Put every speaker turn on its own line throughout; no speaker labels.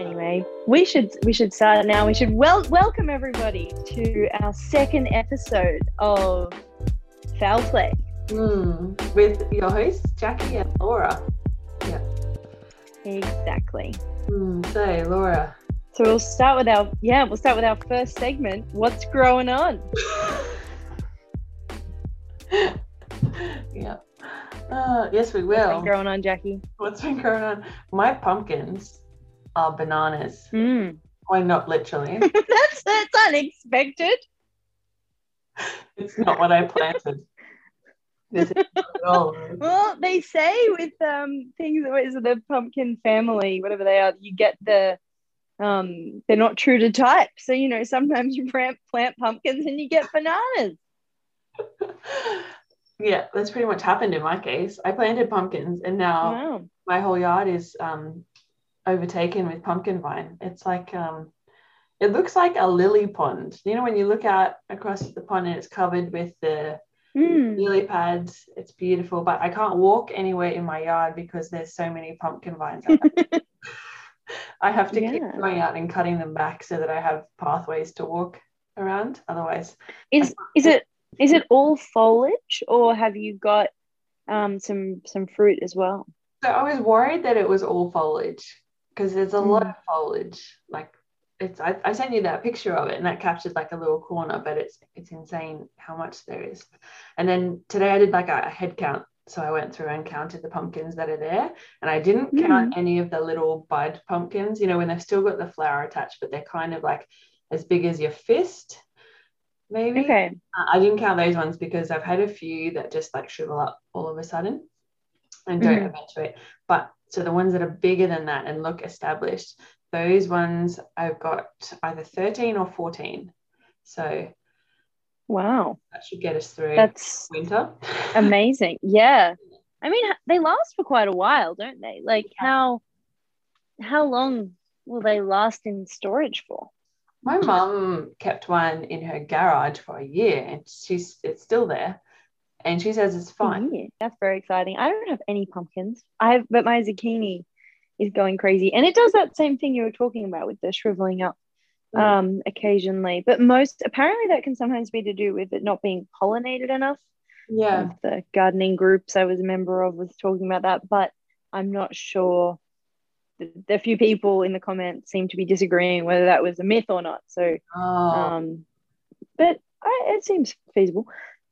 Anyway, we should we should start now. We should wel- welcome everybody to our second episode of Foul Play.
Mm, with your hosts, Jackie and Laura. Yeah.
Exactly.
Mm, so, Laura.
So we'll start with our yeah, we'll start with our first segment. What's growing on?
yeah. Uh, yes, we
What's
will.
been growing on, Jackie?
What's been going on? My pumpkins are bananas.
Mm.
Well, not literally.
that's that's unexpected.
it's not what I planted. This is not at all.
Well, they say with um things that is the pumpkin family, whatever they are, you get the um they're not true to type. So you know sometimes you plant plant pumpkins and you get bananas.
yeah, that's pretty much happened in my case. I planted pumpkins and now
Wow.
my whole yard is um, overtaken with pumpkin vine. It's like um, it looks like a lily pond. You know, when you look out across the pond and it's covered with the
Mm.
lily pads, it's beautiful. But I can't walk anywhere in my yard because there's so many pumpkin vines. out there. I have to keep going out and cutting them back so that I have pathways to walk around. Otherwise,
Is is it is it all foliage or have you got um some some fruit as well?
So I was worried that it was all foliage because there's a lot
Mm.
of foliage. Like it's I, I sent you that picture of it and that captured like a little corner, but it's it's insane how much there is. And then today I did like a, a head count. So I went through and counted the pumpkins that are there. And I didn't count any of the little bud pumpkins, you know, when they've still got the flower attached, but they're kind of like as big as your fist, maybe.
Okay.
Uh, I didn't count those ones because I've had a few that just like shrivel up all of a sudden and don't
Mhm.
eventuate. But so the ones that are bigger than that and look established, those ones I've got either 13 or 14. So
Wow.
that should get us through
That's
winter.
amazing. Yeah. I mean they last for quite a while, don't they? Like how how long will they last in storage for?
My mum kept one in her garage for a year and she's it's still there. And she says it's fine.
Yeah, that's very exciting. I don't have any pumpkins. I have, but my zucchini is going crazy, and it does that same thing you were talking about with the shriveling up um, occasionally. But most apparently that can sometimes be to do with it not being pollinated enough.
Yeah.
Of the gardening groups I was a member of was talking about that, but I'm not sure. The, the few people in the comments seem to be disagreeing whether that was a myth or not. So
Oh,
um, but I, it seems feasible.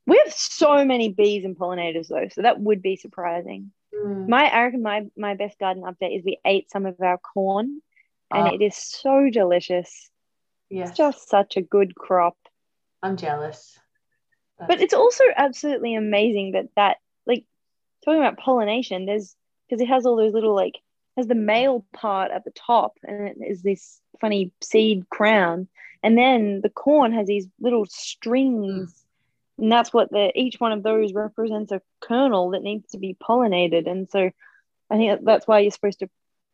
We have so many bees and pollinators though, so that would be surprising.
mm,
My I reckon my my best garden update is we ate some of our corn, and
Oh.
it is so delicious.
yes.
It's just such a good crop.
I'm jealous.
But it's also absolutely amazing that that like talking about pollination. There's because it has all those little like has the male part at the top, and it is this funny seed crown, and then the corn has these little strings. And that's what the each one of those represents a kernel that needs to be pollinated. And so I think that's why you're supposed to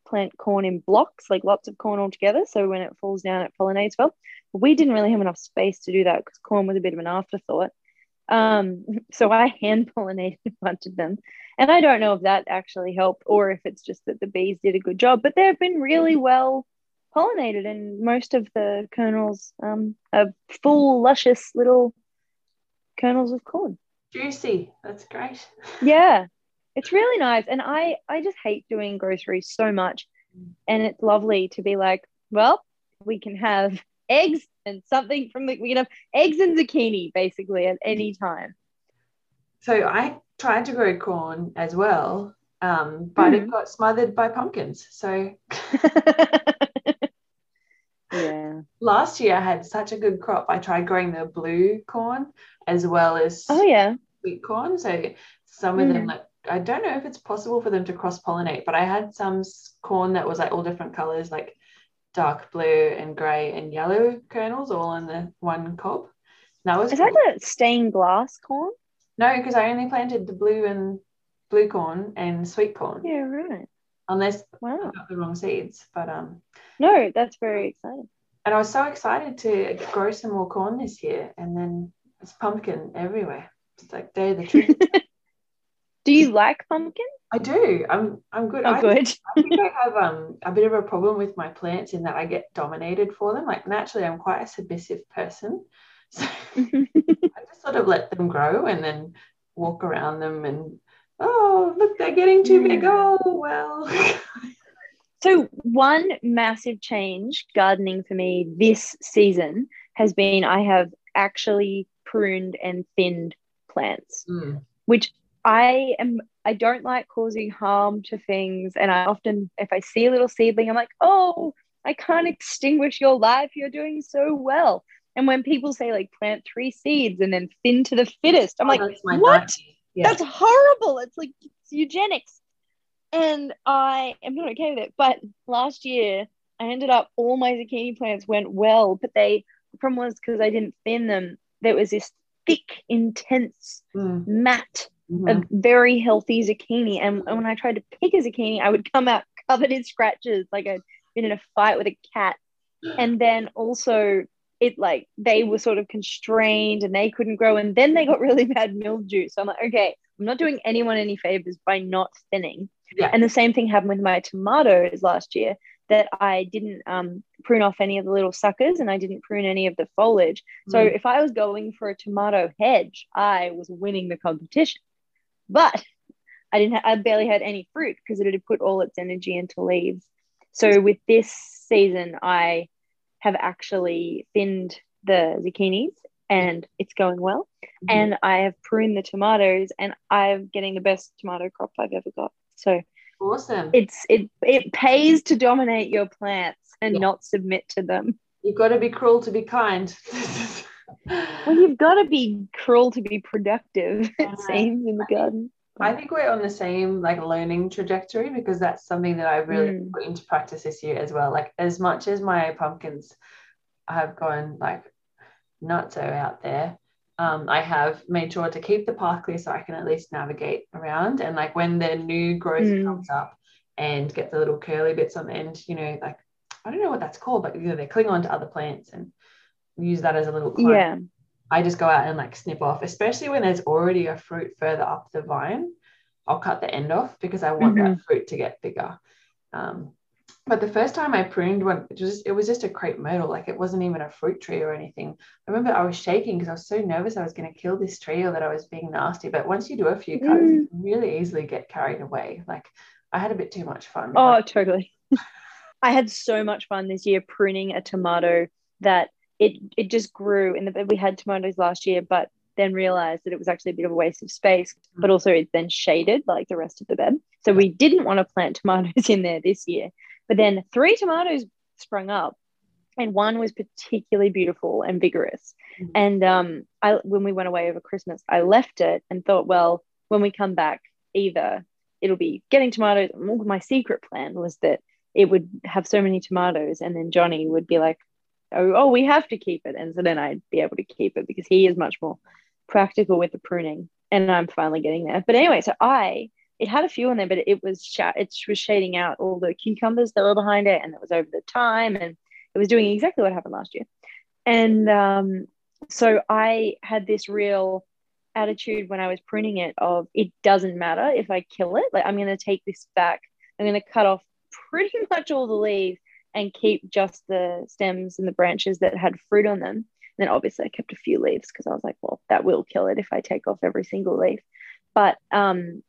plant corn in blocks, like lots of corn all together. So when it falls down, it pollinates well. But we didn't really have enough space to do that because corn was a bit of an afterthought. Um, so I hand pollinated a bunch of them. And I don't know if that actually helped or if it's just that the bees did a good job, but they've been really well pollinated and most of the kernels um, are full, luscious little kernels of corn.
juicy. That's great.
Yeah, it's really nice. And I, I just hate doing groceries so much. And it's lovely to be like, well, we can have eggs and something from the, we can have eggs and zucchini basically at any time.
So I tried to grow corn as well, um, but
Mm-hmm.
it got smothered by pumpkins. So. last year I had such a good crop. I tried growing the blue corn as well as
Oh, yeah.
sweet corn. So some of them,
Mm.
like I don't know if it's possible for them to cross pollinate, but I had some corn that was like all different colors, like dark blue and grey and yellow kernels, all in the one cob. That was
Is that
cool.
the stained glass corn?
no, because I only planted the blue and blue corn and sweet corn,
Yeah, right.
unless
Wow.
I got the wrong seeds. But um,
No, that's very exciting.
And I was so excited to grow some more corn this year, and then it's pumpkin everywhere. It's like day of the truth.
Do you like pumpkin?
I do. I'm I'm good.
Oh,
I,
good.
I think I have um a bit of a problem with my plants in that I get dominated for them. Like naturally, I'm quite a submissive person, so I just sort of let them grow and then walk around them and oh look, they're getting too big. Oh well.
So, one massive change gardening for me this season has been I have actually pruned and thinned plants,
Mm.
which I am, I don't like causing harm to things. And I often, if I see a little seedling, I'm like, oh, I can't extinguish your life. You're doing so well. And when people say, like, plant three seeds and then thin to the fittest, I'm
Oh,
like,
that's
what?
Yeah.
That's horrible. It's like it's eugenics. And I am not okay with it. But last year, I ended up all my zucchini plants went well, but they the problem was because I didn't thin them. There was this thick, intense
Mm.
mat
Mhm.
of very healthy zucchini. And, and when I tried to pick a zucchini, I would come out covered in scratches, like I'd been in a fight with a cat. And then also it like they were sort of constrained and they couldn't grow. And then they got really bad mildew. So I'm like, okay, I'm not doing anyone any favors by not thinning.
Yeah.
And the same thing happened with my tomatoes last year that I didn't um, prune off any of the little suckers and I didn't prune any of the foliage. So
Mm.
if I was going for a tomato hedge, I was winning the competition. But I didn't. Ha- I barely had any fruit because it had put all its energy into leaves. So with this season, I have actually thinned the zucchinis, and it's going well.
Mhm.
And I have pruned the tomatoes, and I'm getting the best tomato crop I've ever got. So
awesome.
it's it it pays to dominate your plants and
Yeah.
not submit to them.
You've got to be cruel to be kind.
Well, you've got to be cruel to be productive. It seems in the garden.
I think we're on the same like learning trajectory because that's something that I really
Mm.
put into practice this year as well. Like as much as my pumpkins have gone like nuts out there, um, I have made sure to keep the path clear so I can at least navigate around. And like when the new growth
Mm.
comes up and get the little curly bits on the end, you know, like I don't know what that's called, but you know, they cling on to other plants and use that as a little climb.
Yeah.
I just go out and like snip off, especially when there's already a fruit further up the vine. I'll cut the end off because I want that fruit to get bigger. Um, but the first time I pruned one, it was it was just a crepe myrtle, like it wasn't even a fruit tree or anything. I remember I was shaking because I was so nervous I was going to kill this tree or that I was being nasty. But once you do a few cuts, you mm. can really easily get carried away. Like I had a bit too much fun.
Oh, totally. I had so much fun this year pruning a tomato that it it just grew in the bed. we had tomatoes last year, but then realized that it was actually a bit of a waste of space, mm. but also it then shaded like the rest of the bed. So we didn't want to plant tomatoes in there this year. But then three tomatoes sprung up and one was particularly beautiful and vigorous.
Mhm.
And um I when we went away over Christmas, I left it and thought, well, when we come back, either it'll be getting tomatoes. My secret plan was that it would have so many tomatoes, and then Johnny would be like, "Oh, oh, we have to keep it," and so then I'd be able to keep it because he is much more practical with the pruning, and I'm finally getting there. But anyway, so I it had a few in there, but it was sh- it was shading out all the cucumbers that were behind it, and it was over the time, and it was doing exactly what happened last year. And um, so I had this real attitude when I was pruning it of it doesn't matter if I kill it. Like I'm going to take this back. I'm going to cut off pretty much all the leaves and keep just the stems and the branches that had fruit on them. And then obviously I kept a few leaves because I was like, well, that will kill it if I take off every single leaf. But um,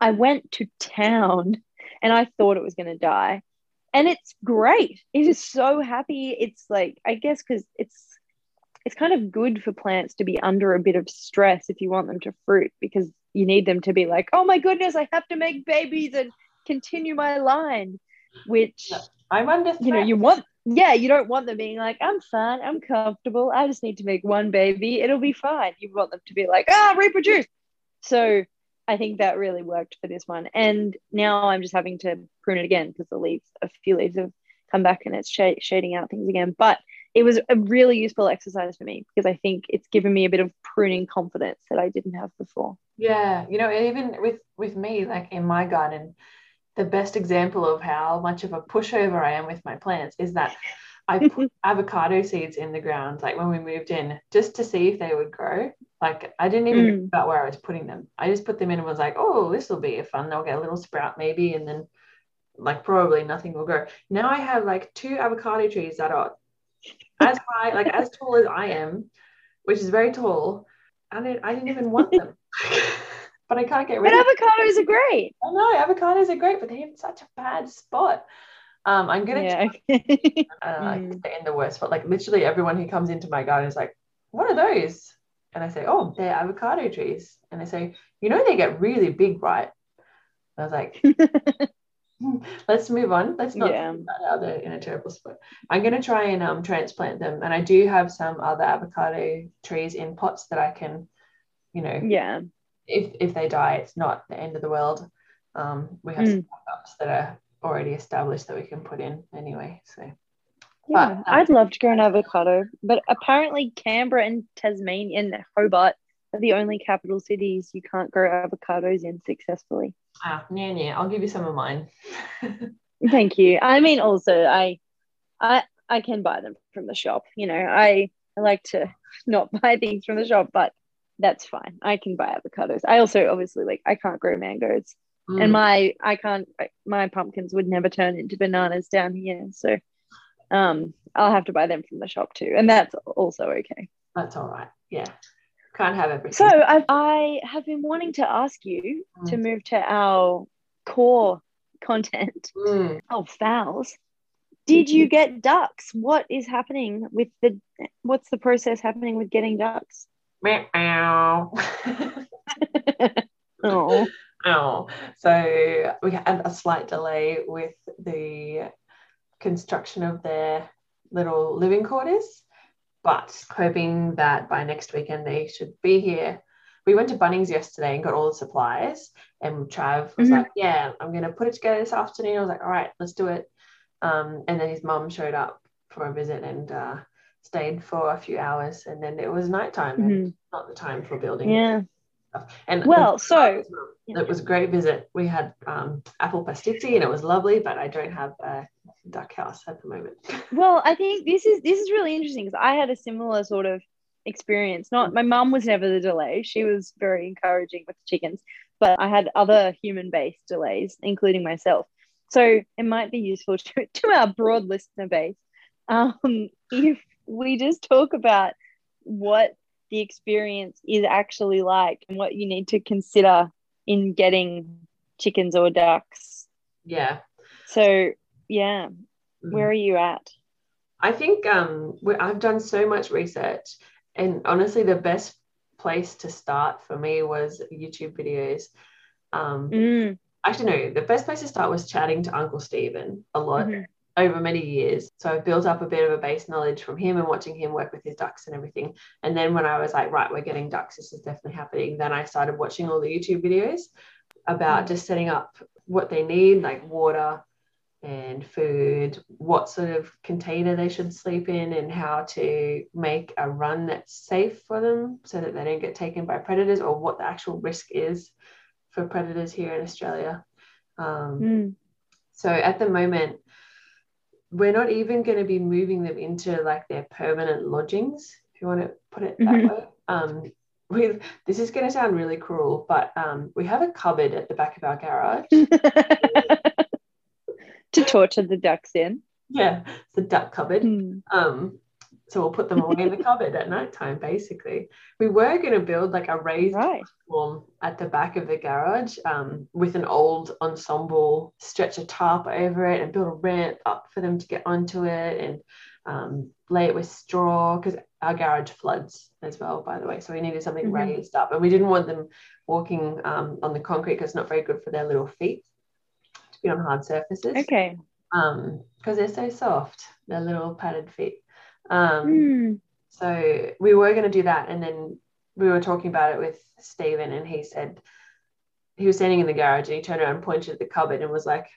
I went to town and I thought it was going to die. And it's great. It is so happy. It's like, I guess, because it's it's kind of good for plants to be under a bit of stress if you want them to fruit because you need them to be like, oh my goodness, I have to make babies and continue my line, which
I'm under
you know you want. Yeah, you don't want them being like, I'm fine, I'm comfortable. I just need to make one baby. It'll be fine. You want them to be like, ah, reproduce. So I think that really worked for this one. And now I'm just having to prune it again because the leaves, a few leaves have come back and it's sh- shading out things again. But it was a really useful exercise for me because I think it's given me a bit of pruning confidence that I didn't have before.
Yeah, you know, even with with me, like in my garden, the best example of how much of a pushover I am with my plants is that I put avocado seeds in the ground, like when we moved in, just to see if they would grow. Like I didn't even
Mm.
think about where I was putting them. I just put them in and was like, oh, this will be fun. They'll get a little sprout maybe, and then like probably nothing will grow. Now I have like two avocado trees that are as high, like as tall as I am, which is very tall. I didn't, I didn't even want them, but I can't get
But
rid of. them.
avocados are great.
I know avocados are great, but they're in such a bad spot. Um, I'm gonna
Yeah.
uh,
Mm.
in the worst but Like literally everyone who comes into my garden is like, "What are those?" And I say, "Oh, they're avocado trees." And they say, "You know, they get really big, right?" And I was like, "Let's move on. Let's not
Yeah.
about how in a terrible spot." I'm gonna try and um transplant them, and I do have some other avocado trees in pots that I can, you know,
yeah.
if if they die, it's not the end of the world. Um, we have some backups that are already established that we can put in anyway. So
Yeah,
But, um,
I'd love to grow an avocado, but apparently Canberra and Tasmania and Hobart are the only capital cities you can't grow avocados in successfully.
ah, yeah, yeah, I'll give you some of mine.
Thank you. I mean, also, I, I, I can buy them from the shop. You know, I, I like to not buy things from the shop, but that's fine. I can buy avocados. I also obviously like I can't grow mangoes,
Mm,
and my I can't my pumpkins would never turn into bananas down here. So, um, I'll have to buy them from the shop too, and that's also okay.
that's all right. Yeah, can't have everything.
So I've, I have been wanting to ask you to move to our core content
Mm,
of fowls. Did you get ducks? What is happening with the? What's the process happening with getting ducks?
meow.
Oh,
Oh, so we had a slight delay with the construction of their little living quarters, but hoping that by next weekend they should be here. We went to Bunnings yesterday and got all the supplies, and Trav was
Mhm.
like, "Yeah, I'm gonna put it together this afternoon." I was like, "All right, let's do it." Um, and then his mum showed up for a visit and uh, stayed for a few hours, and then it was nighttime and not the time for building.
yeah.
And
Well, so-
it was a great visit. We had um, apple pastizzi and it was lovely, but I don't have a duck house at the moment.
Well, I think this is this is really interesting because I had a similar sort of experience. Not my mum was never the delay; she was very encouraging with the chickens, but I had other human-based delays, including myself. So it might be useful to, to our broad listener base um, if we just talk about what the experience is actually like and what you need to consider in getting chickens or ducks.
Yeah.
So yeah,
Mm.
where are you at?
I think um, I've done so much research, and honestly, the best place to start for me was YouTube videos. Um,
Mm,
Actually, no, the best place to start was chatting to Uncle Stephen a lot.
mhm.
Over many years. So I built up a bit of a base knowledge from him and watching him work with his ducks and everything. And then when I was like, right, we're getting ducks, this is definitely happening, then I started watching all the YouTube videos about just setting up what they need, like water and food, what sort of container they should sleep in, and how to make a run that's safe for them so that they don't get taken by predators or what the actual risk is for predators here in Australia. Um,
Mm.
so at the moment, we're not even going to be moving them into like their permanent lodgings, if you want to put it that
Mhm.
way. Um, with this is going to sound really cruel, but um, we have a cupboard at the back of our garage.
to torture the ducks in.
yeah, it's the duck cupboard.
Mm.
Um, so we'll put them away in the cupboard at night time, basically. We were going to build like a raised
Right.
platform at the back of the garage um, with an old ensemble, stretch a tarp over it and build a ramp up for them to get onto it and um, lay it with straw because our garage floods as well, by the way. So we needed something
Mhm.
raised up and we didn't want them walking um, on the concrete because it's not very good for their little feet to be on hard surfaces
Okay.
um because they're so soft their little padded feet um
Mm.
so we were going to do that and then we were talking about it with Stephen and he said he was standing in the garage and he turned around and pointed at the cupboard and was like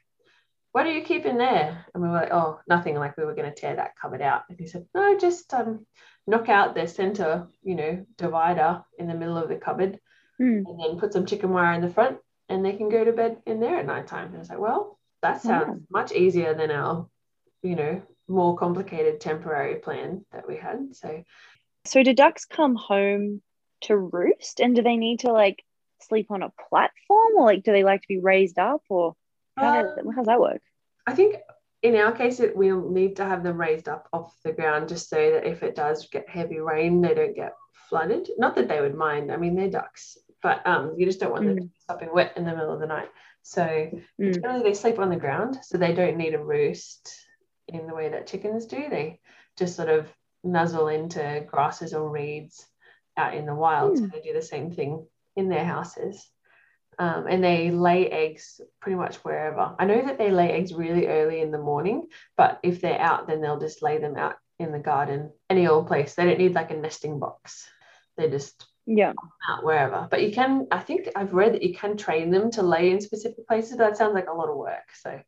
what do you keep in there and we were like oh nothing like we were going to tear that cupboard out and he said no just um knock out the center you know divider in the middle of the cupboard
Mm.
and then put some chicken wire in the front and they can go to bed in there at night time. And I was like, well, that sounds
Wow.
much easier than our, you know, more complicated temporary plan that we had. So,
so do ducks come home to roost, and do they need to like sleep on a platform, or like do they like to be raised up, or how does, um, how does that work?
I think in our case, it, we'll need to have them raised up off the ground just so that if it does get heavy rain, they don't get flooded. Not that they would mind. I mean, they're ducks, but um, you just don't want mm. them to be stopping wet in the middle of the night. So mm. generally, they sleep on the ground, so they don't need a roost in the way that chickens do. They just sort of nuzzle into grasses or reeds out in the wild. Mm. So they do the same thing in their houses. Um, and they lay eggs pretty much wherever. I know that they lay eggs really early in the morning, but if they're out, then they'll just lay them out in the garden, any old place. They don't need like a nesting box. They just
yeah
out wherever. But you can, I think I've read that you can train them to lay in specific places, but that sounds like a lot of work. So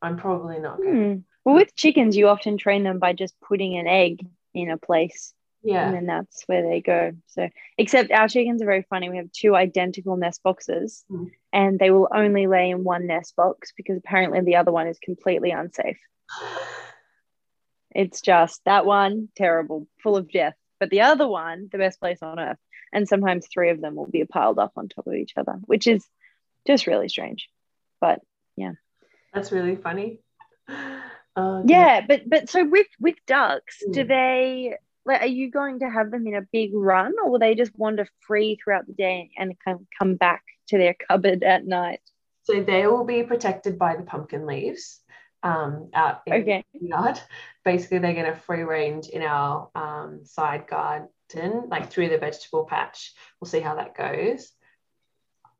I'm probably not going.
Hmm. Well, with chickens, you often train them by just putting an egg in a place
yeah.
And then that's where they go. So, except our chickens are very funny. We have two identical nest boxes mm. and they will only lay in one nest box because apparently the other one is completely unsafe. It's just that one, terrible, full of death. But the other one, the best place on earth. And sometimes three of them will be piled up on top of each other, which is just really strange. But yeah.
That's really funny.
Oh, yeah, but but so with with ducks, mm. do they like are you going to have them in a big run or will they just wander free throughout the day and come come back to their cupboard at night?
So they will be protected by the pumpkin leaves um, out in okay. the yard. Basically they're going to free range in our um, side garden like through the vegetable patch. We'll see how that goes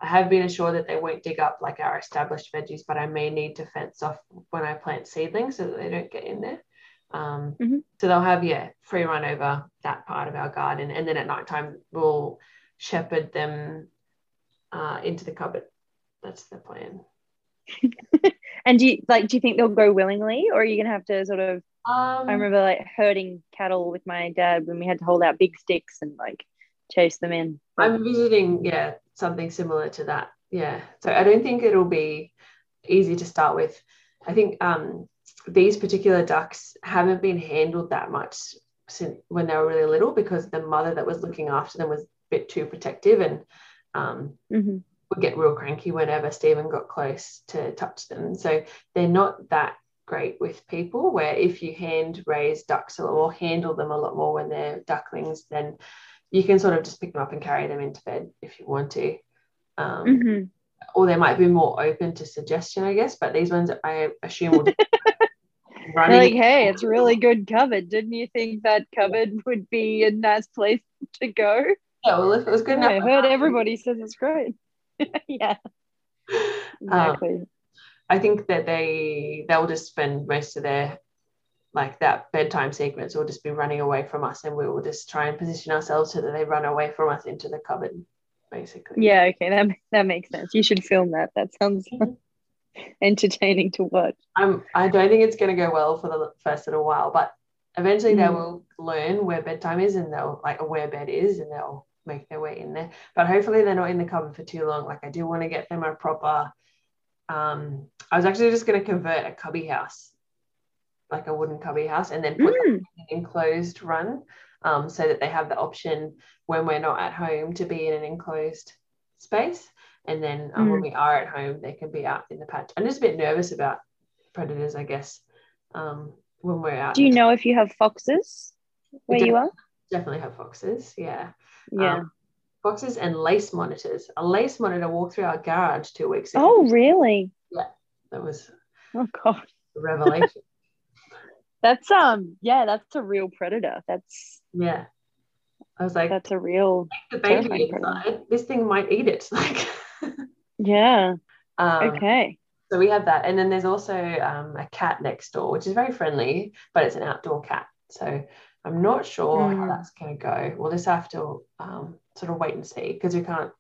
I have been assured that they won't dig up like our established veggies, but I may need to fence off when I plant seedlings so that they don't get in there. Um, mm-hmm. So they'll have, yeah, free run over that part of our garden. And then at night time, we'll shepherd them uh, into the cupboard. That's the plan.
and do you like, do you think they'll go willingly or are you going to have to sort of, um, I remember like herding cattle with my dad when we had to hold out big sticks and like chase them in.
I'm visiting, yeah, something similar to that. Yeah. So I don't think it'll be easy to start with. I think um, these particular ducks haven't been handled that much since when they were really little because the mother that was looking after them was a bit too protective and um, mm-hmm. would get real cranky whenever Stephen got close to touch them. So they're not that great with people. Where if you hand raise ducks or handle them a lot more when they're ducklings, then you can sort of just pick them up and carry them into bed if you want to. Um, mm-hmm. Or they might be more open to suggestion, I guess. But these ones, I assume, will
running. Like, hey, it's really good cupboard. Didn't you think that cupboard would be a nice place to go?
Yeah, well, if it was good yeah,
enough. I heard everybody says it's great. yeah. Exactly. Um,
I think that they they'll just spend most of their like that bedtime sequence will just be running away from us and we will just try and position ourselves so that they run away from us into the cupboard basically
yeah okay that, that makes sense you should film that that sounds mm-hmm. entertaining to watch.
I'm, I don't think it's going to go well for the first little while, but eventually mm. they will learn where bedtime is and they'll like where bed is and they'll make their way in there. But hopefully they're not in the cupboard for too long. Like I do want to get them a proper. Um, I was actually just going to convert a cubby house, like a wooden cubby house, and then put mm. an enclosed run, um, so that they have the option when we're not at home to be in an enclosed space. And then um, mm. when we are at home, they can be out in the patch. I'm just a bit nervous about predators, I guess, um, when we're out.
Do you know if you have foxes where you are?
Definitely have foxes, yeah.
Yeah. Um,
foxes and lace monitors. A lace monitor walked through our garage two weeks ago.
Oh, really?
Yeah, that was.
Oh God.
A revelation.
That's um, yeah, that's a real predator. That's
yeah. I was like,
that's a real.
The baby inside. This thing might eat it. Like.
yeah. Um, okay.
So we have that. And then there's also um, a cat next door, which is very friendly, but it's an outdoor cat. So I'm not sure mm. how that's going to go. We'll just have to um, sort of wait and see because we can't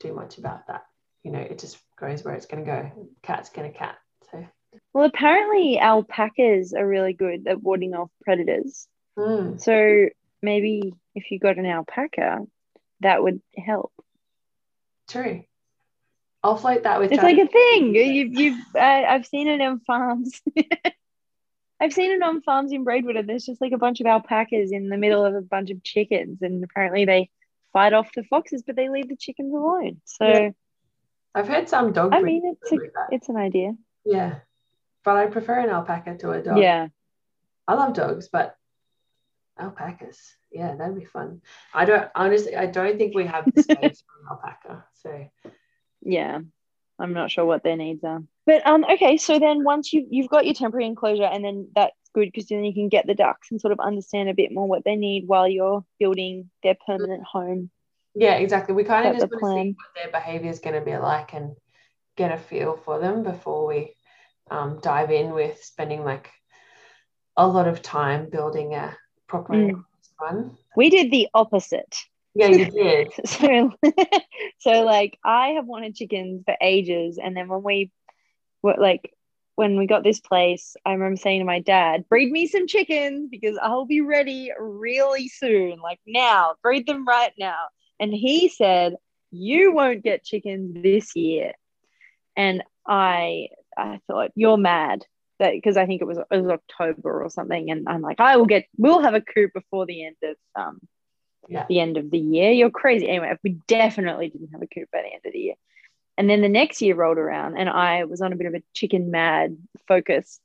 do much about that. You know, it just goes where it's going to go. Cat's going to cat.
Well, apparently alpacas are really good at warding off predators.
Mm.
So maybe if you got an alpaca, that would help.
True. I'll float that with.
It's like a thing. You've, you've uh, I've seen it in farms. I've seen it on farms in Braidwood, and there's just like a bunch of alpacas in the middle of a bunch of chickens, and apparently they fight off the foxes, but they leave the chickens alone. So
Yeah. I've heard some dog.
I mean, it's a, it's an idea.
yeah, but I prefer an alpaca to a dog.
Yeah,
I love dogs, but alpacas, yeah, that'd be fun. I don't honestly, I don't think we have the space for an alpaca. So
yeah. I'm not sure what their needs are. But um, okay, so then once you you've got your temporary enclosure, and then that's good because then you can get the ducks and sort of understand a bit more what they need while you're building their permanent home.
yeah, exactly. We kind of just want to see what their behavior is going to be like and get a feel for them before we um, dive in with spending like a lot of time building a proper
Mm.
one.
We did the opposite.
Yeah, you did.
so so like I have wanted chickens for ages and then when we were like when we got this place I remember saying to my dad breed me some chickens because I'll be ready really soon like now breed them right now and he said you won't get chickens this year and I I thought you're mad that because I think it was it was October or something and I'm like I will get we'll have a coup before the end of um
Yeah.
the end of the year. You're crazy. Anyway, we definitely didn't have a coup by the end of the year. And then the next year rolled around and I was on a bit of a chicken mad focus.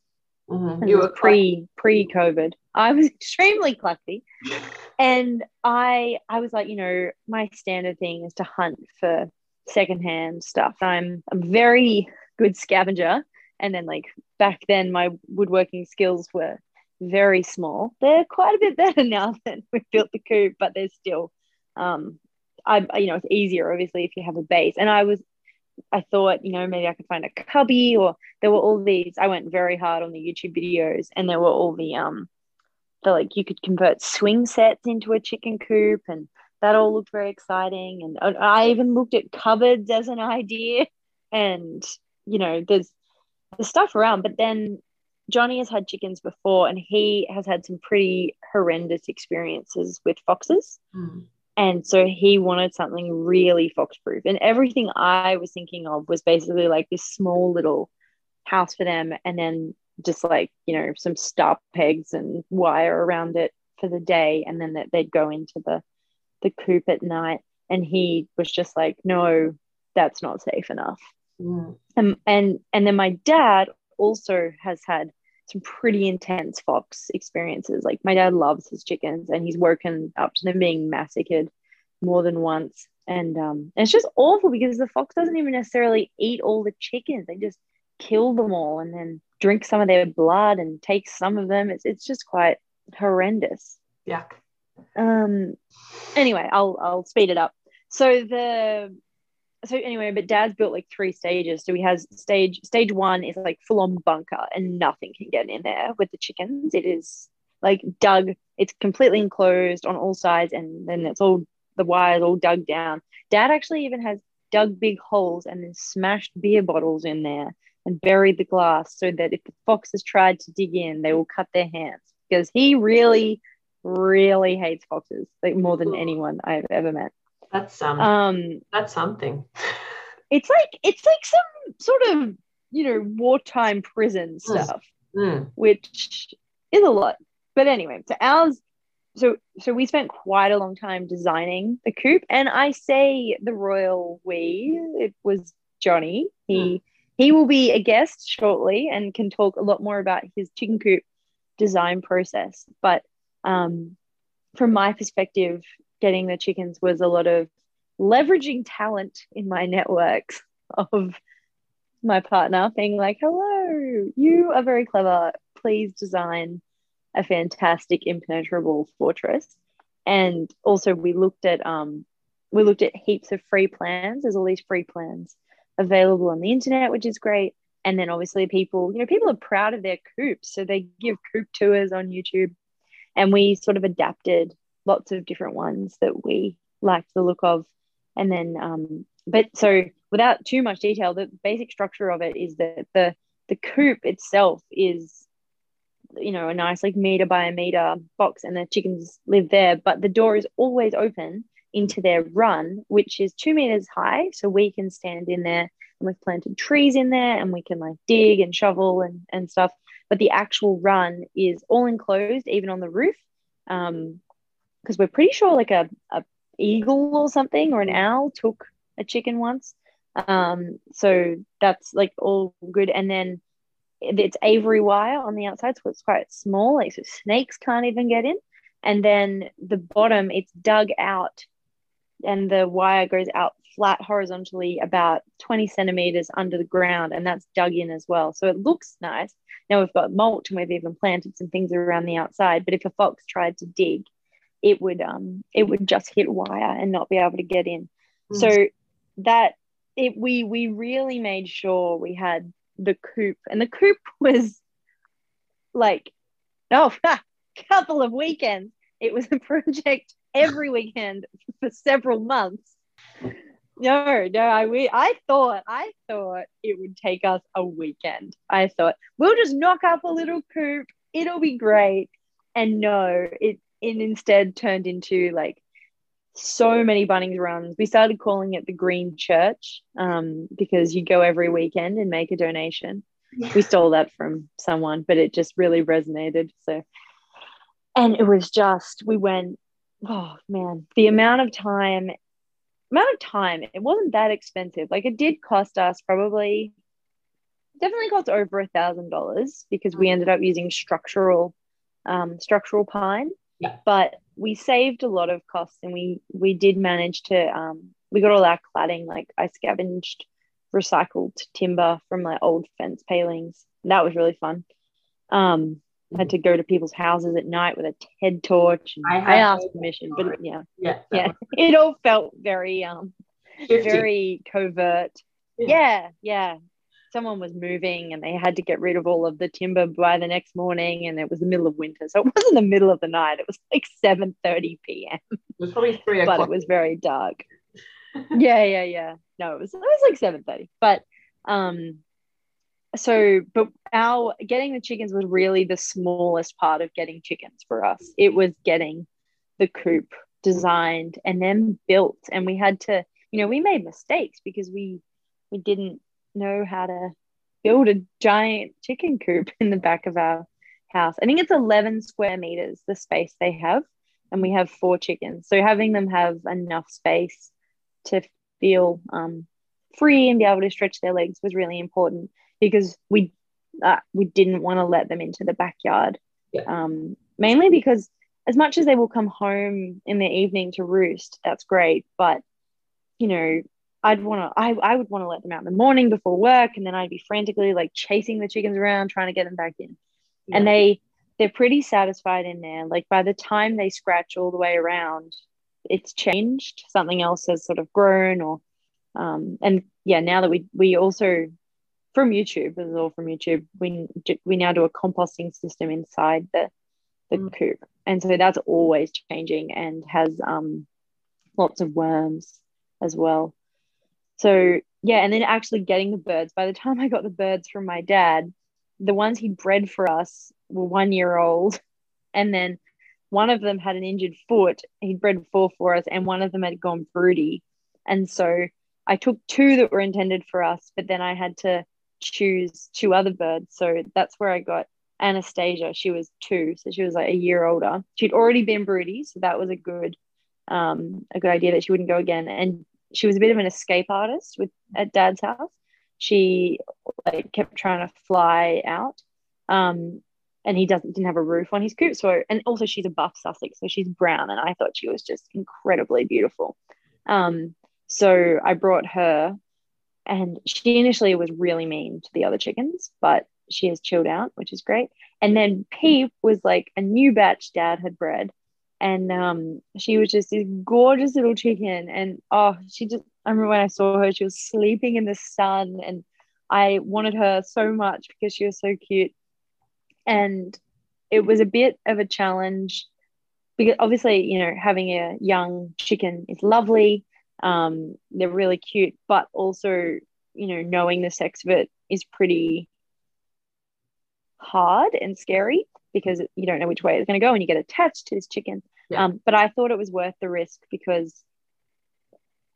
Mhm. You were
pre pre COVID. I was extremely clucky. And I I was like, you know, my standard thing is to hunt for secondhand stuff. I'm I'm very good scavenger. And then like back then my woodworking skills were very small. They're quite a bit better now that we've built the coop, but they're still um I you know it's easier obviously if you have a base. And I was I thought, you know, maybe I could find a cubby or there were all these I went very hard on the YouTube videos and there were all the um the like you could convert swing sets into a chicken coop and that all looked very exciting and I even looked at cupboards as an idea and you know there's the stuff around but then Johnny has had chickens before and he has had some pretty horrendous experiences with foxes
Mm.
and so he wanted something really fox proof. And everything I was thinking of was basically like this small little house for them. And then just like, you know, some star pegs and wire around it for the day. And then that they'd go into the, the coop at night. And he was just like, no, that's not safe enough.
Mm.
Um, and and then my dad also has had some pretty intense fox experiences. Like my dad loves his chickens, and he's woken up to them being massacred more than once. And um, and it's just awful because the fox doesn't even necessarily eat all the chickens; they just kill them all and then drink some of their blood and take some of them. It's it's just quite horrendous
Yuck.
um anyway i'll i'll speed it up so the so anyway but dad's built like three stages. So he has stage stage one is like full on bunker and nothing can get in there with the chickens. It is like dug it's completely enclosed on all sides and then it's all the wires all dug down. Dad actually even has dug big holes and then smashed beer bottles in there and buried the glass so that if the foxes tried to dig in they will cut their hands because he really really hates foxes like more than anyone I've ever met.
That's um,
Um,
that's something.
it's like it's like some sort of you know wartime prison
Mm.
stuff,
Mm.
which is a lot. But anyway, so ours, so so we spent quite a long time designing the coop, and I say the royal we. It was Johnny. He he will be a guest shortly and can talk a lot more about his chicken coop design process. But um, from my perspective, getting the chickens was a lot of leveraging talent in my networks of my partner being like, hello, you are very clever. Please design a fantastic impenetrable fortress. And also we looked at um we looked at heaps of free plans. There's all these free plans available on the internet, which is great. And then obviously people, you know, people are proud of their coops. So they give coop tours on YouTube. And we sort of adapted lots of different ones that we liked the look of. And then um, but so without too much detail, the basic structure of it is that the the coop itself is you know a nice like meter by a meter box and the chickens live there but the door is always open into their run which is two meters high so we can stand in there and we've planted trees in there and we can like dig and shovel and, and stuff but the actual run is all enclosed, even on the roof. Um, because we're pretty sure like a, a eagle or something or an owl took a chicken once. Um, so that's like all good. And then it's aviary wire on the outside, so it's quite small, like so snakes can't even get in. And then the bottom, it's dug out, and the wire goes out flat horizontally about 20 centimeters under the ground, and that's dug in as well. So it looks nice. Now we've got mulch and we've even planted some things around the outside. But if a fox tried to dig, it would um it would just hit wire and not be able to get in. Mm. So that it we we really made sure we had the coop and the coop was like oh a couple of weekends. It was a project every weekend for several months. No no i we i thought i thought it would take us a weekend. I thought we'll just knock up a little coop. It'll be great. And no it it instead turned into like so many Bunnings runs. We started calling it the Green Church um, because you go every weekend and make a donation. Yeah. We stole that from someone, but it just really resonated. So, and it was just, we went, oh man, the amount of time, amount of time, it wasn't that expensive. Like it did cost us probably, definitely cost over a thousand dollars because we ended up using structural, um, structural pine. Yeah. But we saved a lot of costs and we we did manage to um we got all our cladding like I scavenged recycled timber from like old fence palings. That was really fun. Um had to go to people's houses at night with a TED torch. I, I asked permission, but yeah, yeah, yeah. It all felt very um, 50. very covert. Yeah. yeah, yeah someone was moving and they had to get rid of all of the timber by the next morning and it was the middle of winter. So it wasn't the middle of the night. It was like 7 30 p.m
it was probably 3
o'clock but it was very dark. Yeah yeah yeah. No it was it was like 7 30 but um so but our getting the chickens was really the smallest part of getting chickens for us. It was getting the coop designed and then built. And we had to you know we made mistakes because we we didn't know how to build a giant chicken coop in the back of our house. I think it's 11 square meters, the space they have, and we have four chickens. So having them have enough space to feel um, free and be able to stretch their legs was really important because we uh, we didn't want to let them into the backyard. Yeah. Um, mainly because as much as they will come home in the evening to roost, that's great. But you know, I'd want to, I, I would want to let them out in the morning before work. And then I'd be frantically like chasing the chickens around, trying to get them back in. Yeah. And they, they're pretty satisfied in there. Like by the time they scratch all the way around, it's changed. Something else has sort of grown or, um, and yeah, now that we, we also from YouTube, this is all from YouTube. We, we now do a composting system inside the, the mm. coop. And so that's always changing and has, um, lots of worms as well. So yeah, and then actually getting the birds. By the time I got the birds from my dad, the ones he bred for us were one year old, and then one of them had an injured foot. He'd bred four for us, and one of them had gone broody. And so I took two that were intended for us, but then I had to choose two other birds. So that's where I got Anastasia. She was two, so she was like a year older. She'd already been broody, so that was a good um a good idea that she wouldn't go again. And she was a bit of an escape artist with at dad's house. She like kept trying to fly out. Um, and he doesn't didn't have a roof on his coop. So and also she's a buff Sussex, so she's brown, and I thought she was just incredibly beautiful. Um, so I brought her, and she initially was really mean to the other chickens, but she has chilled out, which is great. And then Peep was like a new batch dad had bred, and um, she was just this gorgeous little chicken. And oh, she just I remember when I saw her, she was sleeping in the sun, and I wanted her so much because she was so cute. And it was a bit of a challenge because obviously, you know, having a young chicken is lovely. Um, they're really cute, but also, you know, knowing the sex of it is pretty hard and scary because you don't know which way it's going to go and you get attached to this chicken. Yeah. Um, but I thought it was worth the risk because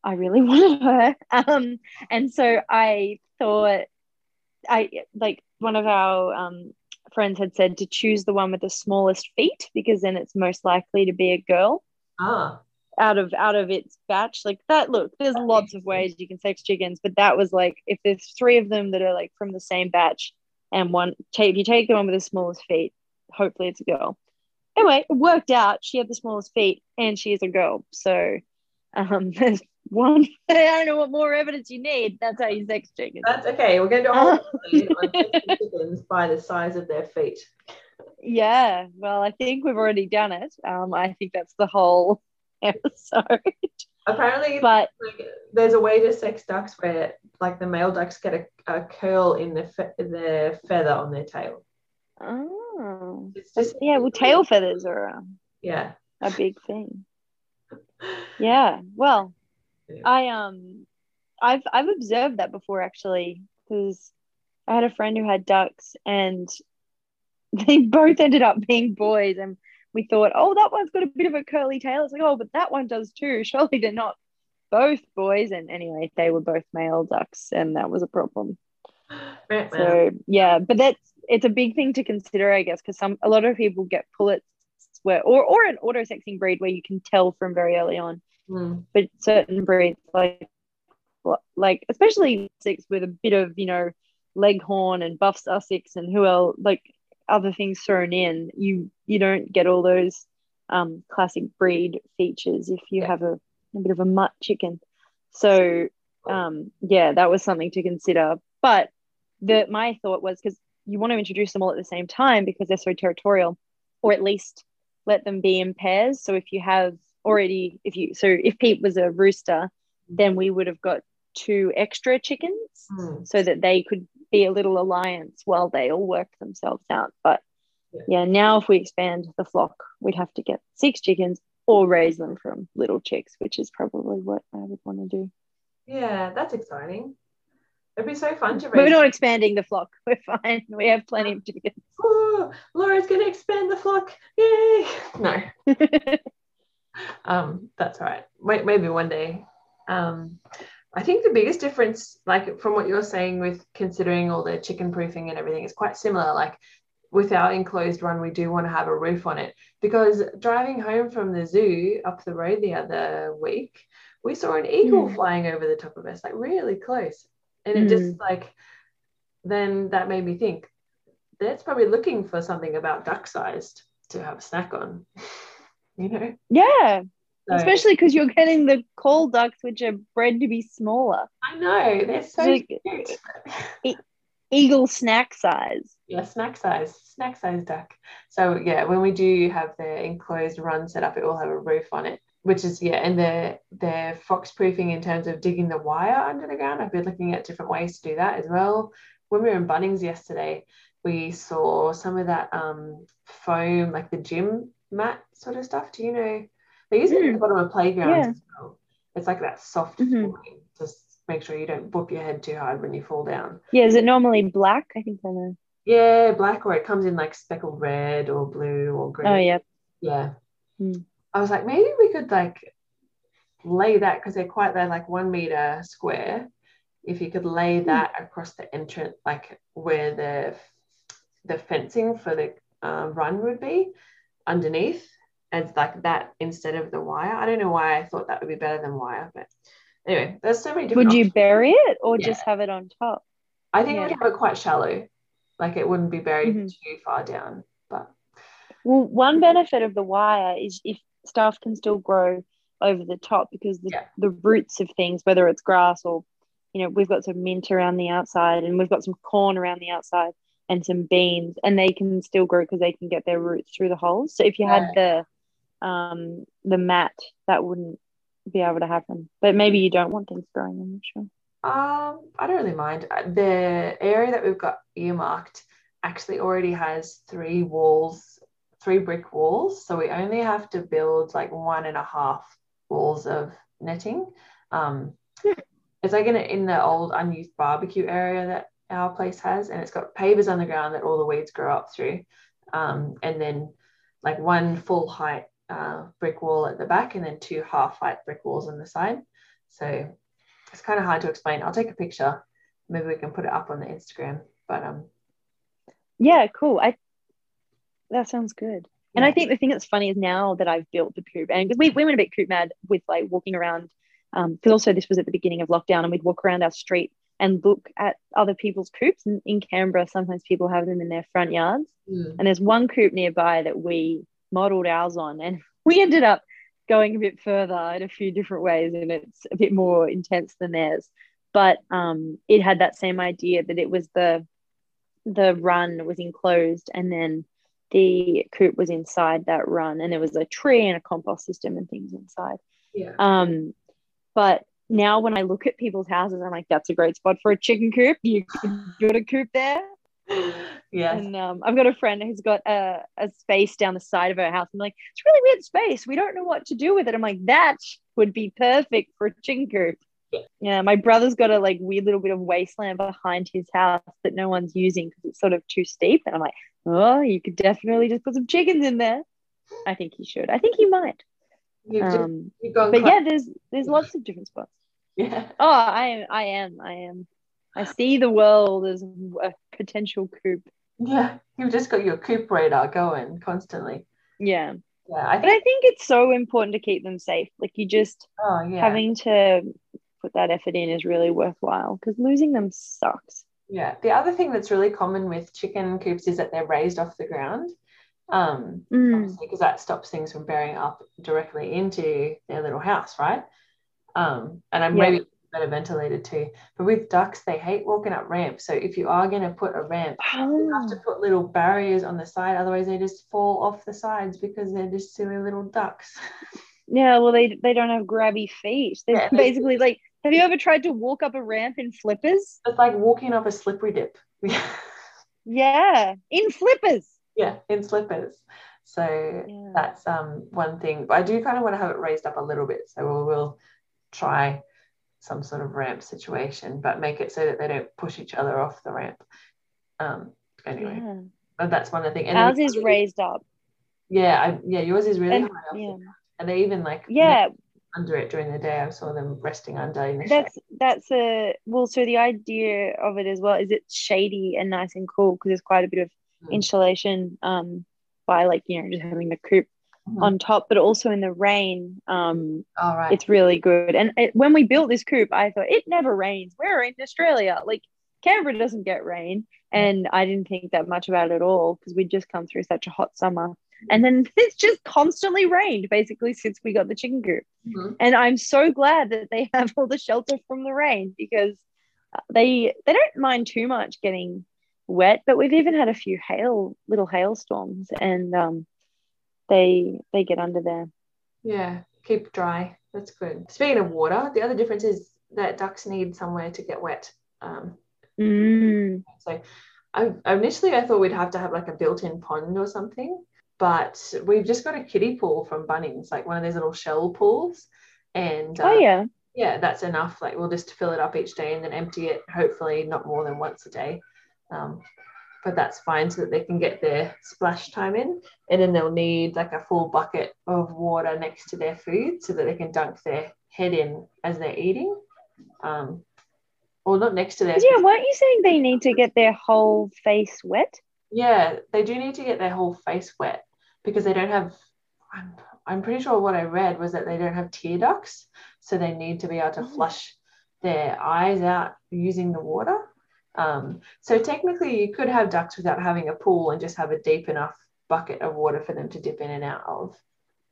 I really wanted her. Um, and so I thought I like one of our um, friends had said to choose the one with the smallest feet because then it's most likely to be a girl
Ah,
out of out of its batch like that look there's lots of ways you can sex chickens but that was like if there's three of them that are like from the same batch and one take if you take the one with the smallest feet hopefully it's a girl anyway it worked out. She had the smallest feet and she is a girl. So um there's one. I don't know what more evidence you need. That's how you sex chickens
that's okay. We're going to do a whole on chickens by the size of their feet.
yeah. Well i think we've already done it. Um i think that's the whole episode.
Apparently,
but
like, there's a way to sex ducks where like the male ducks get a, a curl in the fe- their feather on their tail.
Oh.
It's just
yeah well tail feathers are a,
yeah.
a big thing. Yeah well
Yeah.
i um i've i've observed that before actually because i had a friend who had ducks and they both ended up being boys and we thought oh that one's got a bit of a curly tail. It's like oh but that one does too. Surely they're not both boys. And anyway they were both male ducks and that was a problem.
Right,
so yeah but that's it's a big thing to consider i guess because some a lot of people get pullets where or or an auto sexing breed where you can tell from very early on
Mm.
but certain breeds like like especially six with a bit of you know leghorn and buff sussex and who else like other things thrown in you you don't get all those um classic breed features if you
Yeah.
have a, a bit of a mutt chicken so um yeah that was something to consider but the my thought was because you want to introduce them all at the same time because they're so territorial or at least let them be in pairs so if you have already if you so if pete was a rooster then we would have got two extra chickens
Mm.
so that they could be a little alliance while they all work themselves out but
Yeah.
yeah now if we expand the flock we'd have to get six chickens or raise them from little chicks which is probably what i would want to do
Yeah, that's exciting. It'd be so fun to
we're not expanding the flock we're fine we have plenty of chickens
Oh, Laura's going to expand the flock. Yay! No, um, that's all right. Wait, maybe one day. Um, I think the biggest difference, like from what you're saying with considering all the chicken proofing and everything, is quite similar. Like with our enclosed run, we do want to have a roof on it because driving home from the zoo up the road the other week, we saw an eagle
Mm.
flying over the top of us, like really close. And it just hmm. like, then that made me think that's probably looking for something about duck sized to have a snack on, you know?
yeah
So-
especially because you're getting the call ducks which are bred to be smaller
I know they're so
Like-
cute.
eagle snack size
Yeah, snack size, snack size duck. So yeah, when we do have the enclosed run set up, it will have a roof on it, which is yeah, and they're they're fox proofing in terms of digging the wire under the ground. I've been looking at different ways to do that as well. When we were in Bunnings yesterday, we saw some of that um foam, like the gym mat sort of stuff. Do you know? They use it at the
Mm.
bottom of playgrounds
Yeah.
as well. It's like that soft
Mhm.
flooring. Just make sure you don't whoop your head too hard when you fall down.
yeah is it normally black i think i know
Yeah, black or it comes in like speckled red or blue or green.
oh yeah
Yeah.
Hmm.
I was like, maybe we could like lay that because they're quite they're like one meter square. If you could lay that across the entrance, like where the the fencing for the uh, run would be underneath, and like that instead of the wire. I don't know why I thought that would be better than wire, but anyway, there's so many different.
would you
options.
bury it or
Yeah.
just have it on top
I think
yeah.
we'd have it quite shallow, like it wouldn't be buried
Mhm.
too far down. But
Well, one benefit of the wire is if stuff can still grow over the top because the,
Yeah.
the roots of things, whether it's grass or, you know, we've got some mint around the outside and we've got some corn around the outside and some beans and they can still grow because they can get their roots through the holes. So if you had the um the mat, that wouldn't be able to happen. But maybe you don't want things growing, I'm not sure.
Um, I don't really mind. Uh, The area that we've got earmarked actually already has three walls, three brick walls. So we only have to build like one and a half walls of netting. Um, it's like in, a, in the old unused barbecue area that our place has, and it's got pavers on the ground that all the weeds grow up through. Um, and then like one full height uh, brick wall at the back, and then two half height brick walls on the side. So it's kind of hard to explain. I'll take a picture. Maybe we can put it up on the Instagram. But um,
Yeah, cool. I that sounds good. And I think the thing that's funny is now that I've built the coop, and we, we went a bit coop mad with like walking around, because um, also this was at the beginning of lockdown, and we'd walk around our street and look at other people's coops. And in Canberra, sometimes people have them in their front yards.
Mm.
And there's one coop nearby that we modeled ours on, and we ended up going a bit further in a few different ways, and it's a bit more intense than theirs. But um, it had that same idea that it was the the run was enclosed, and then the coop was inside that run and there was a tree and a compost system and things inside.
Yeah.
Um, but now when I look at people's houses, I'm like, that's a great spot for a chicken coop. You could build a coop there.
Yeah.
And um, I've got a friend who's got a, a space down the side of her house. I'm like, it's really weird space. We don't know what to do with it. I'm like, that would be perfect for a chicken coop.
Yeah.
my brother's got a like weird little bit of wasteland behind his house that no one's using because it's sort of too steep. And I'm like, oh, you could definitely just put some chickens in there. I think he should. I think he might.
You've, just,
Um,
you've gone
but
quite-
yeah, there's there's lots of different spots.
yeah.
Oh, I am, I am, I am. I see the world as a potential coop.
Yeah. You've just got your coop radar going constantly.
Yeah,
Yeah. I
but I
think,
think it's so important to keep them safe. Like you just
oh, yeah.
having to put that effort in is really worthwhile because losing them sucks.
Yeah. The other thing that's really common with chicken coops is that they're raised off the ground. Um,
Mm.
because that stops things from bearing up directly into their little house, right? Um, and I'm
Yeah.
maybe better ventilated too. But with ducks, they hate walking up ramps. So if you are going to put a ramp, you have
Oh,
to put little barriers on the side, otherwise they just fall off the sides because they're just silly little ducks.
yeah. Well, they they don't have grabby feet. They're
Yeah, they-
basically like. Have you ever tried to walk up a ramp in flippers?
It's like walking up a slippery dip.
Yeah, in flippers.
yeah, in slippers. So
Yeah.
that's um one thing. But I do kind of want to have it raised up a little bit. So we'll, we'll try some sort of ramp situation, but make it so that they don't push each other off the ramp. Um anyway,
Yeah.
but that's one of the things. And
Ours is raised up.
Yeah, I, yeah, yours is really
And,
high up.
yeah.
And they even like
Yeah,
under it during the day. I saw them resting under in the shade.
that's that's a well. So the idea of it as well is it's shady and nice and cool because there's quite a bit of
Mm.
insulation um by like you know just having the coop
Mhm.
on top, but also in the rain. Um,
All right.
it's really good. And it, when we built this coop, I thought it never rains. We're in Australia, like Canberra doesn't get rain, and I didn't think that much about it at all because we'd just come through such a hot summer. And then it's just constantly rained basically since we got the chicken coop.
Mhm.
And I'm so glad that they have all the shelter from the rain because they they don't mind too much getting wet, but we've even had a few hail little hailstorms and um they they get under there.
Yeah, keep dry. That's good. Speaking of water, the other difference is that ducks need somewhere to get wet. Um,
Mm.
so I initially I thought we'd have to have like a built-in pond or something, but we've just got a kiddie pool from Bunnings, like one of those little shell pools. And
Oh
uh,
yeah.
yeah, that's enough. Like we'll just fill it up each day and then empty it, hopefully not more than once a day. Um, but that's fine so that they can get their splash time in. And then they'll need like a full bucket of water next to their food so that they can dunk their head in as they're eating. Um, or not next to their.
yeah, weren't you saying they need to get their whole face wet?
Yeah, they do need to get their whole face wet because they don't have. I'm, I'm pretty sure what I read was that they don't have tear ducts, so they need to be able to
Oh.
flush their eyes out using the water. Um, so technically, you could have ducks without having a pool and just have a deep enough bucket of water for them to dip in and out of.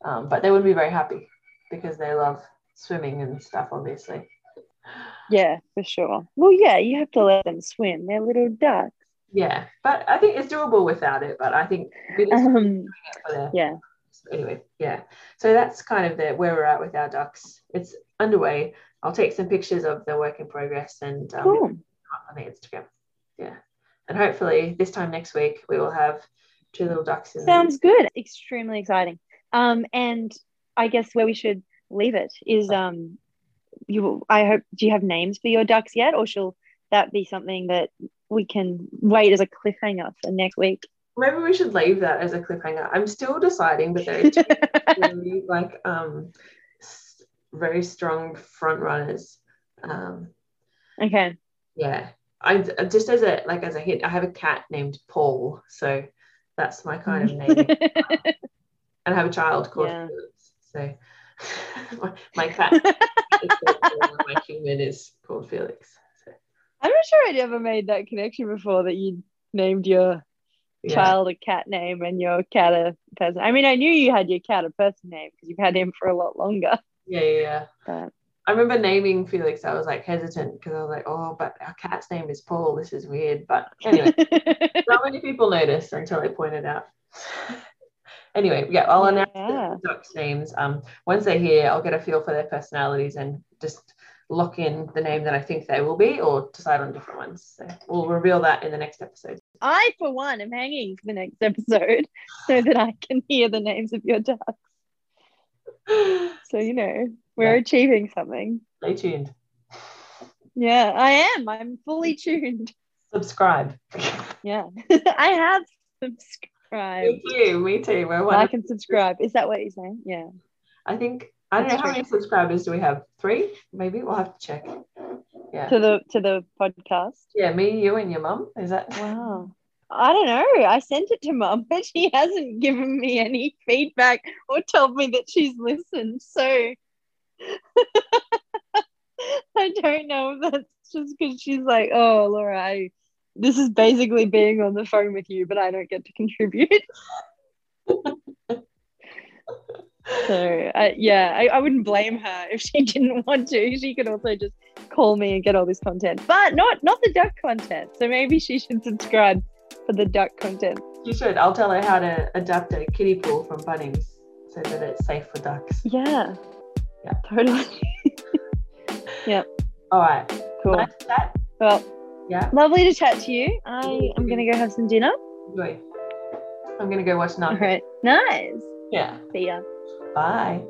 Um, but they wouldn't be very happy because they love swimming and stuff, obviously.
Yeah, for sure. Well, yeah, you have to let them swim. They're little ducks.
Yeah, but I think it's doable without it. But I think
Um, yeah.
anyway, yeah. So that's kind of the where we're at with our ducks. It's underway. I'll take some pictures of the work in progress and um,
Cool.
on the Instagram. Yeah, and hopefully this time next week we will have two little ducks in.
Sounds good. Extremely exciting. Um, and I guess where we should leave it is um, you. I hope. Do you have names for your ducks yet, or shall that be something that we can wait as a cliffhanger for next week?
Maybe we should leave that as a cliffhanger. I'm still deciding, but there are two really like um very strong front runners. Um,
okay.
yeah, I just as a like as a hint, I have a cat named Paul, so That's my kind of name. and I have a child called
Yeah.
Felix. So my, my cat is called Paul and my human is called Felix.
I'm not sure I'd ever made that connection before that you named your
yeah.
child a cat name and your cat a person. I mean, I knew you had your cat a person name because you've had him for a lot longer.
Yeah, yeah, yeah.
But
I remember naming Felix. I was like hesitant because I was like, oh, but our cat's name is Paul. This is weird. But anyway, not many people noticed until I pointed out. anyway, yeah, I'll announce
Yeah.
the ducks' names. Um, once they're here, I'll get a feel for their personalities and just lock in the name that I think they will be, or decide on different ones. So we'll reveal that in the next episode.
I, for one, am hanging for the next episode so that I can hear the names of your ducks. So, you know, we're
Yeah.
achieving something.
Stay tuned.
Yeah, I am. I'm fully tuned.
Subscribe.
Yeah, I have subscribed.
Thank you. Me too. We're one.
Like and subscribe. Is that what you're saying? Yeah.
I think I don't know how many subscribers do we have. Three, maybe. We'll have to check. Yeah.
To the to the podcast.
Yeah, me, you, and your mum. Is that?
Wow. I don't know. I sent it to mum, but she hasn't given me any feedback or told me that she's listened. So I don't know if that's just because she's like, oh, Laura, I, this is basically being on the phone with you, but I don't get to contribute. so uh, yeah, I, I wouldn't blame her if she didn't want to. She could also just call me and get all this content, but not not the duck content. So maybe she should subscribe for the duck content.
You should. I'll tell her how to adapt a kiddie pool from Bunnings so that it's safe for ducks.
Yeah.
Yeah.
Totally. Yeah.
All right.
Cool.
Nice chat.
Well,
Yeah.
lovely to chat to you. I am gonna go have some dinner.
Enjoy. I'm gonna go watch
All
Narcos.
right. Nice.
Yeah.
See ya.
Bye.